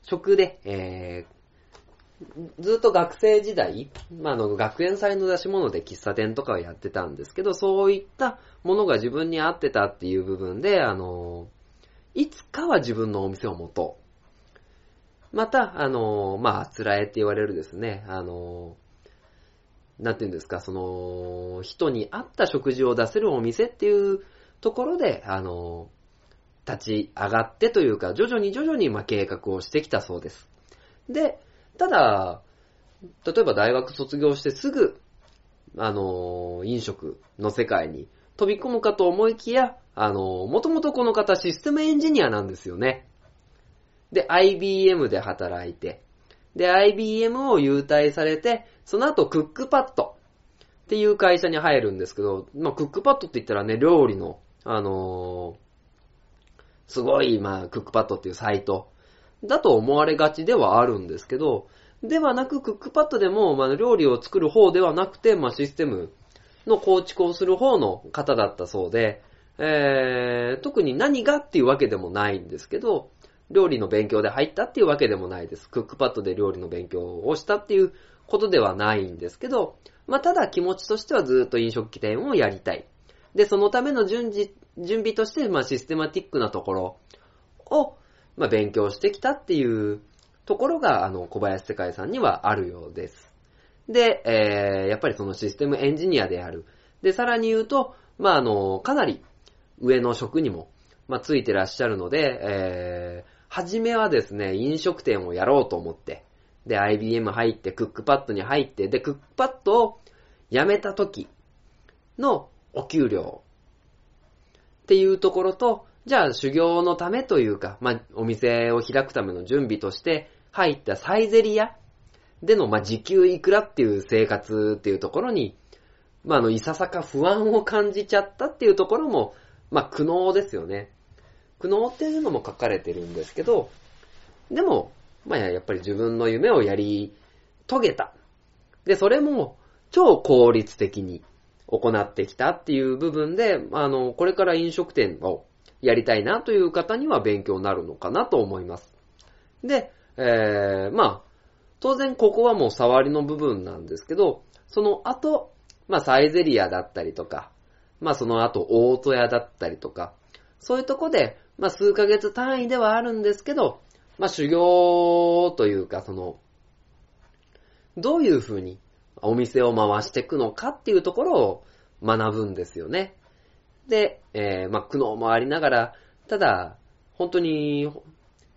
食で、えー、ずっと学生時代、まあ、あの、学園祭の出し物で喫茶店とかをやってたんですけど、そういったものが自分に合ってたっていう部分で、あの、いつかは自分のお店を持とう。また、あの、まあ、あつらえって言われるですね、あの、なんていうんですか、その、人に合った食事を出せるお店っていうところで、あの、立ち上がってというか、徐々に徐々に、ま、計画をしてきたそうです。で、ただ、例えば大学卒業してすぐ、あの、飲食の世界に飛び込むかと思いきや、あの、もともとこの方システムエンジニアなんですよね。で、IBM で働いて、で、IBM を優待されて、その後クックパッドっていう会社に入るんですけど、まあ、クックパッドって言ったらね、料理の、あのすごい、まあ、クックパッドっていうサイトだと思われがちではあるんですけど、ではなく、クックパッドでも、まあ、料理を作る方ではなくて、まあ、システムの構築をする方の方だったそうで、えー、特に何がっていうわけでもないんですけど、料理の勉強で入ったっていうわけでもないです。クックパッドで料理の勉強をしたっていうことではないんですけど、まあ、ただ気持ちとしてはずっと飲食店をやりたい。で、そのための準備準備として、まあ、システマティックなところを、まあ、勉強してきたっていうところが、あの、小林世界さんにはあるようです。で、えー、やっぱりそのシステムエンジニアである。で、さらに言うと、まあ、あの、かなり上の職にも、まあ、ついてらっしゃるので、えー、初めはですね、飲食店をやろうと思って、で、IBM 入って、クックパッドに入って、で、クックパッドを辞めた時のお給料っていうところと、じゃあ修行のためというか、まあ、お店を開くための準備として入ったサイゼリヤでの、まあ、時給いくらっていう生活っていうところに、まあ、あの、いささか不安を感じちゃったっていうところも、まあ、苦悩ですよね。苦悩っていうのも書かれてるんですけど、でも、まあ、やっぱり自分の夢をやり遂げた。で、それも超効率的に行ってきたっていう部分で、あの、これから飲食店をやりたいなという方には勉強になるのかなと思います。で、えー、まあ、当然ここはもう触りの部分なんですけど、その後、まあサイゼリアだったりとか、まあその後、大戸屋だったりとか、そういうとこで、まあ数ヶ月単位ではあるんですけど、まあ修行というか、その、どういう風にお店を回していくのかっていうところを学ぶんですよね。で、えー、まあ苦悩もありながら、ただ、本当に、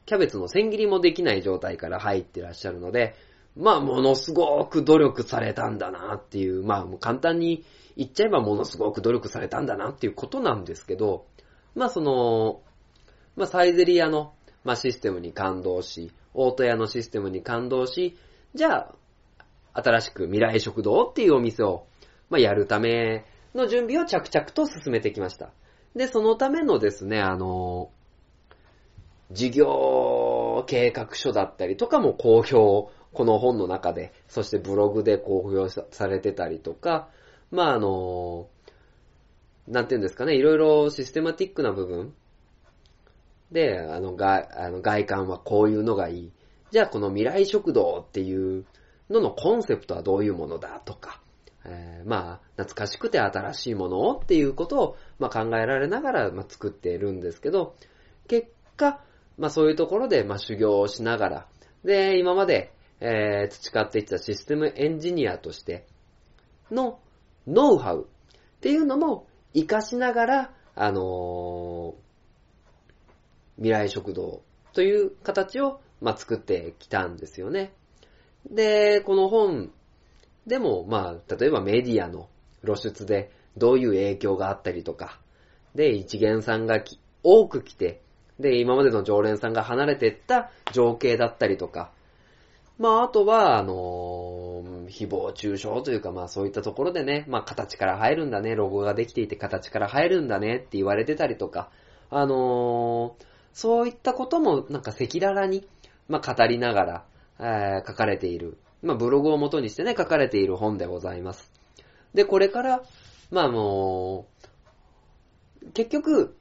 キャベツの千切りもできない状態から入ってらっしゃるので、まあ、ものすごく努力されたんだなっていう、まあ、もう簡単に言っちゃえばものすごく努力されたんだなっていうことなんですけど、まあ、その、まあ、サイゼリアの、まあ、システムに感動し、オート屋のシステムに感動し、じゃあ、新しく未来食堂っていうお店を、まあ、やるための準備を着々と進めてきました。で、そのためのですね、あの、事業計画書だったりとかも公表この本の中で、そしてブログで公表されてたりとか、まああの、なんていうんですかね、いろいろシステマティックな部分で、あの外あの外観はこういうのがいい。じゃあこの未来食堂っていうののコンセプトはどういうものだとか、えー、まあ、懐かしくて新しいものをっていうことを、まあ、考えられながら、まあ、作っているんですけど、結果、まあそういうところで、まあ修行をしながら、で、今まで、えー、培っていったシステムエンジニアとしてのノウハウっていうのも活かしながら、あのー、未来食堂という形を、まあ、作ってきたんですよね。で、この本でも、まあ、例えばメディアの露出でどういう影響があったりとか、で、一元さんが多く来て、で、今までの常連さんが離れていった情景だったりとか、まあ、あとは、あのー、誹謗中傷というか、まあそういったところでね、まあ形から入るんだね、ロゴができていて形から入るんだねって言われてたりとか、あのー、そういったこともなんか赤裸々に、まあ語りながら、えー、書かれている、まあブログを元にしてね、書かれている本でございます。で、これから、まあもう、結局、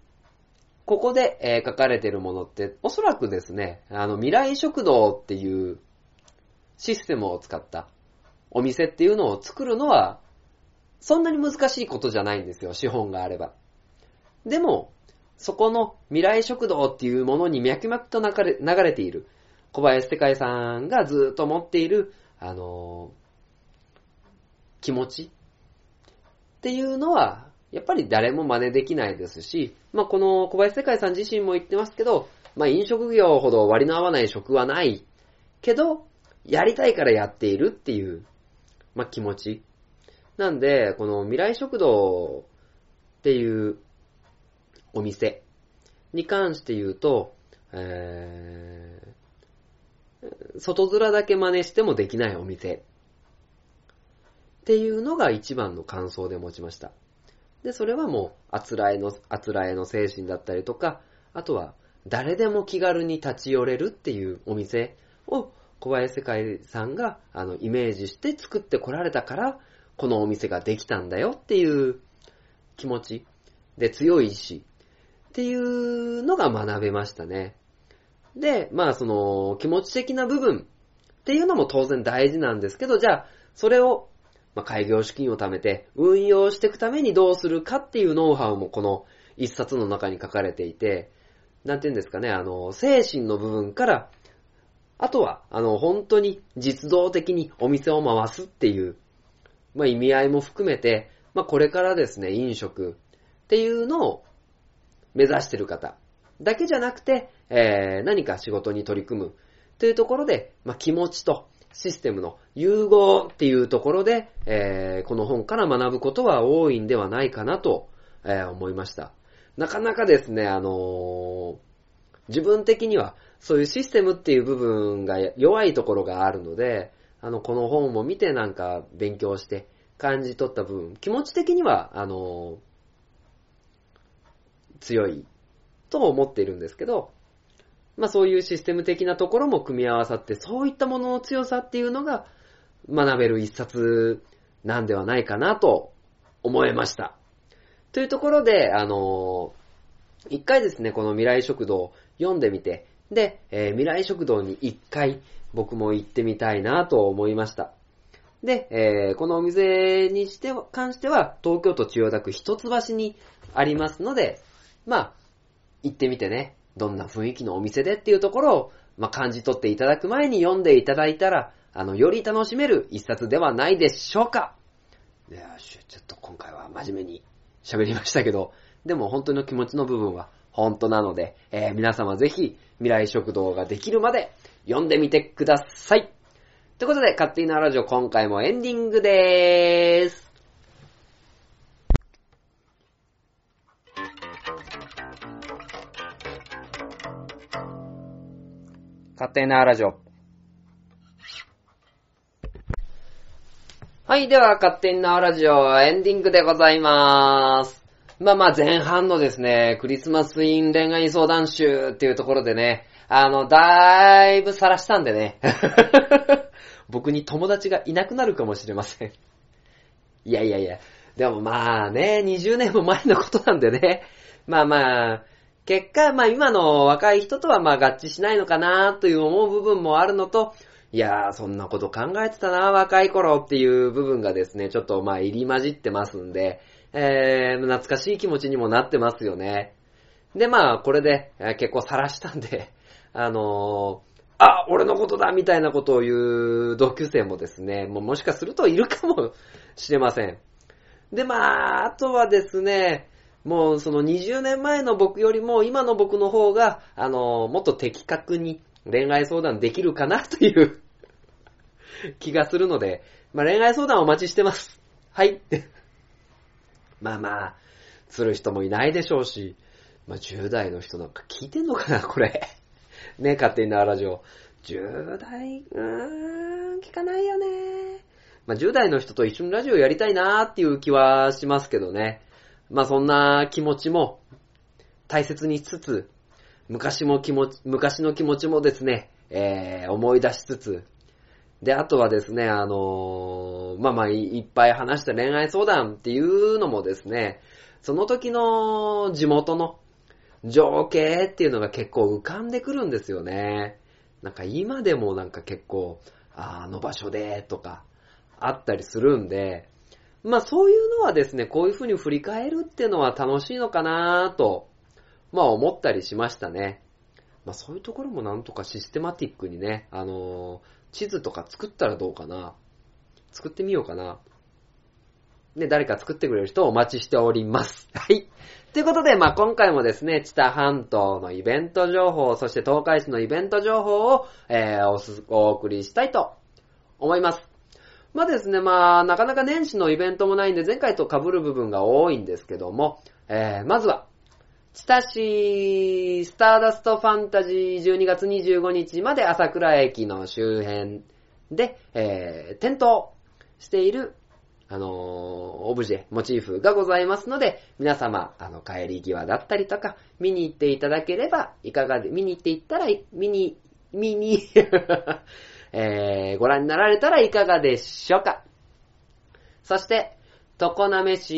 ここで、えー、書かれているものって、おそらくですね、あの、未来食堂っていうシステムを使ったお店っていうのを作るのは、そんなに難しいことじゃないんですよ、資本があれば。でも、そこの未来食堂っていうものに脈々と流れ流れている小林世界さんがずっと持っている、あの、気持ちっていうのは、やっぱり誰も真似できないですし、まあ、この小林世界さん自身も言ってますけど、まあ、飲食業ほど割の合わない職はないけど、やりたいからやっているっていう、まあ、気持ち。なんで、この未来食堂っていうお店に関して言うと、えー、外面だけ真似してもできないお店っていうのが一番の感想で持ちました。で、それはもう、あつらえの、あつらえの精神だったりとか、あとは、誰でも気軽に立ち寄れるっていうお店を小林世界さんが、あの、イメージして作ってこられたから、このお店ができたんだよっていう気持ちで強い意志っていうのが学べましたね。で、まあその気持ち的な部分っていうのも当然大事なんですけど、じゃあそれをまあ、開業資金を貯めて運用していくためにどうするかっていうノウハウもこの一冊の中に書かれていて、なんて言うんですかね、あの、精神の部分から、あとは、あの、本当に実動的にお店を回すっていう、まあ、意味合いも含めて、まあ、これからですね、飲食っていうのを目指してる方だけじゃなくて、えー、何か仕事に取り組むというところで、まあ、気持ちと、システムの融合っていうところで、えー、この本から学ぶことは多いんではないかなと、えー、思いました。なかなかですね、あの、自分的にはそういうシステムっていう部分が弱いところがあるので、あの、この本も見てなんか勉強して感じ取った部分、気持ち的には、あの強いと思っているんですけど、まあそういうシステム的なところも組み合わさって、そういったものの強さっていうのが学べる一冊なんではないかなと思いました。というところで、あのー、一回ですね、この未来食堂読んでみて、で、えー、未来食堂に一回僕も行ってみたいなと思いました。で、えーこのお店にして、関しては、東京都千代田区一橋にありますので、まあ、行ってみてね、どんな雰囲気のお店でっていうところを、まあ、感じ取っていただく前に読んでいただいたら、あの、より楽しめる一冊ではないでしょうか。いやしちょっと今回は真面目に喋りましたけど、でも本当の気持ちの部分は本当なので、えー皆様ぜひ未来食堂ができるまで読んでみてください。ということで、勝手になラジオ今回もエンディングでーす。勝手なラジオ。はい、では、勝手になラジオエンディングでございまーす。まあまあ前半のですね、クリスマスイン恋愛相談集っていうところでね、あの、だいぶ晒したんでね、僕に友達がいなくなるかもしれません。いやいやいや、でもまあね、20年も前のことなんでね、まあまあ、結果、まあ今の若い人とはまあ合致しないのかなという思う部分もあるのと、いやー、そんなこと考えてたな、若い頃っていう部分がですね、ちょっとまあ入り混じってますんで、えー、懐かしい気持ちにもなってますよね。で、まあ、これで、結構晒したんで、あのーあ、俺のことだみたいなことを言う同級生もですね、もうもしかするといるかもしれません。で、まあ、あとはですね、もうその20年前の僕よりも今の僕の方が、あのもっと的確に恋愛相談できるかなという 気がするので、まあ、恋愛相談お待ちしてます。はい。まあまあ、する人もいないでしょうし、まあ10代の人なんか聞いてんのかな、これ。ね、勝手になラジオ。10代、うーん、聞かないよね。まあ10代の人と一緒にラジオやりたいなーっていう気はしますけどね。まあそんな気持ちも大切にしつつ、昔も気持ち、昔の気持ちもですね、えー、思い出しつつ、で、あとはですね、あのーまあまあい、っぱい話した恋愛相談っていうのもですね、その時の地元の情景っていうのが結構浮かんでくるんですよね。なんか今でもなんか結構、あの場所でとかあったりするんで、まあそういうのはですね、こういう風に振り返るっていうのは楽しいのかなぁと、まあ思ったりしましたね。まあそういうところもなんとかシステマティックにね、あのー地図とか作ったらどうかな作ってみようかな。ね、誰か作ってくれる人をお待ちしております。はい。ということで、まあ、今回もですね、知多半島のイベント情報、そして東海市のイベント情報を、えーおす、お送りしたいと思います。まあですね、まあ、なかなか年始のイベントもないんで、前回と被る部分が多いんですけども、えー、まずは、知多市スターダストファンタジー12月25日まで朝倉駅の周辺で、えー、点灯している、あのーオブジェ、モチーフがございますので、皆様、あの、帰り際だったりとか、見に行っていただければ、いかがで、見に行っていったら、見に、見に、えー、ご覧になられたらいかがでしょうか？そして、常滑市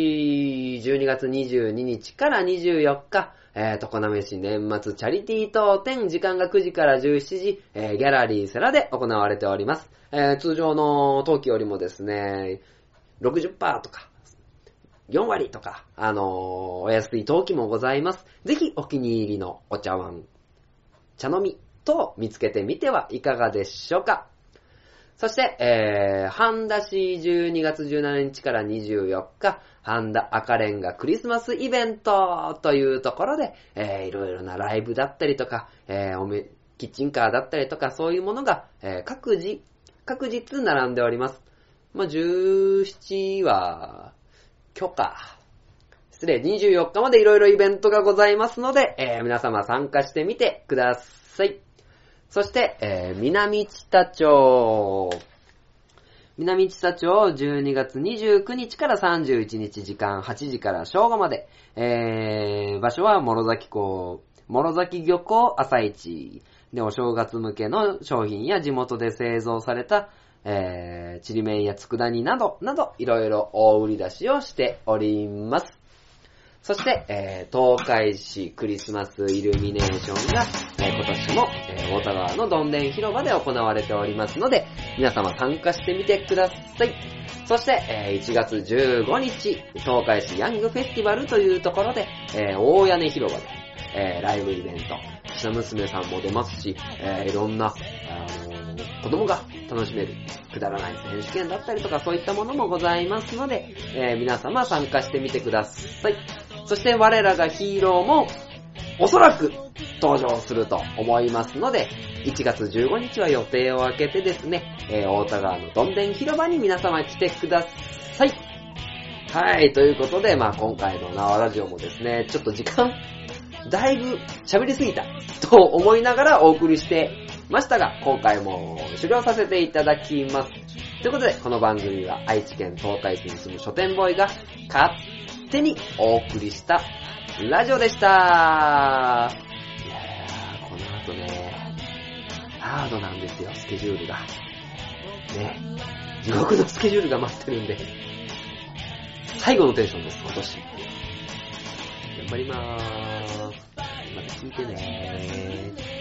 12月22日から24日、えー、常滑市年末チャリティー当店、時間が9時から17時、えー、ギャラリーセラで行われております。えー、通常の冬季よりもですね、60%とか、4割とか、あのーお安い陶器もございます。ぜひお気に入りのお茶碗、茶飲みと見つけてみてはいかがでしょうか。そして、えー、半田市12月17日から24日、半田赤レンガクリスマスイベントというところで、えー、いろいろなライブだったりとか、えー、おめ、キッチンカーだったりとか、そういうものが、えー、各自、各日並んでおります。まあ、17は、許可。失礼、24日までいろいろイベントがございますので、えー皆様参加してみてください。そして、えー南知多町。南知多町12月29日から31日時間8時から正午まで。えー、場所は諸崎港、諸崎漁港朝市。で、お正月向けの商品や地元で製造された、えー、ちりめんや佃煮など、など、いろいろ大売り出しをしております。そして、えー、東海市クリスマスイルミネーションが、えー今年も、えー大田川のどんでん広場で行われておりますので、皆様参加してみてください。そして、えー1月15日、東海市ヤングフェスティバルというところで、えー大屋根広場で、えーライブイベント、下娘さんも出ますし、えーいろんな、あの子供が楽しめる、くだらない選手権だったりとかそういったものもございますので、えー皆様参加してみてください。そして我らがヒーローも、おそらく登場すると思いますので、1月15日は予定を空けてですね、えー大田川のどんでん広場に皆様来てください。はい、ということで、まあ今回の縄ラジオもですね、ちょっと時間、だいぶ喋りすぎたと思いながらお送りしてましたが、今回も終了させていただきます。ということで、この番組は愛知県東海市に住む書店ボーイが勝手にお送りしたラジオでした。いやー、この後ね、ハードなんですよ、スケジュールが。ね、地獄のスケジュールが待ってるんで、最後のテンションです、今年。頑張りまーす。また聞いてねー。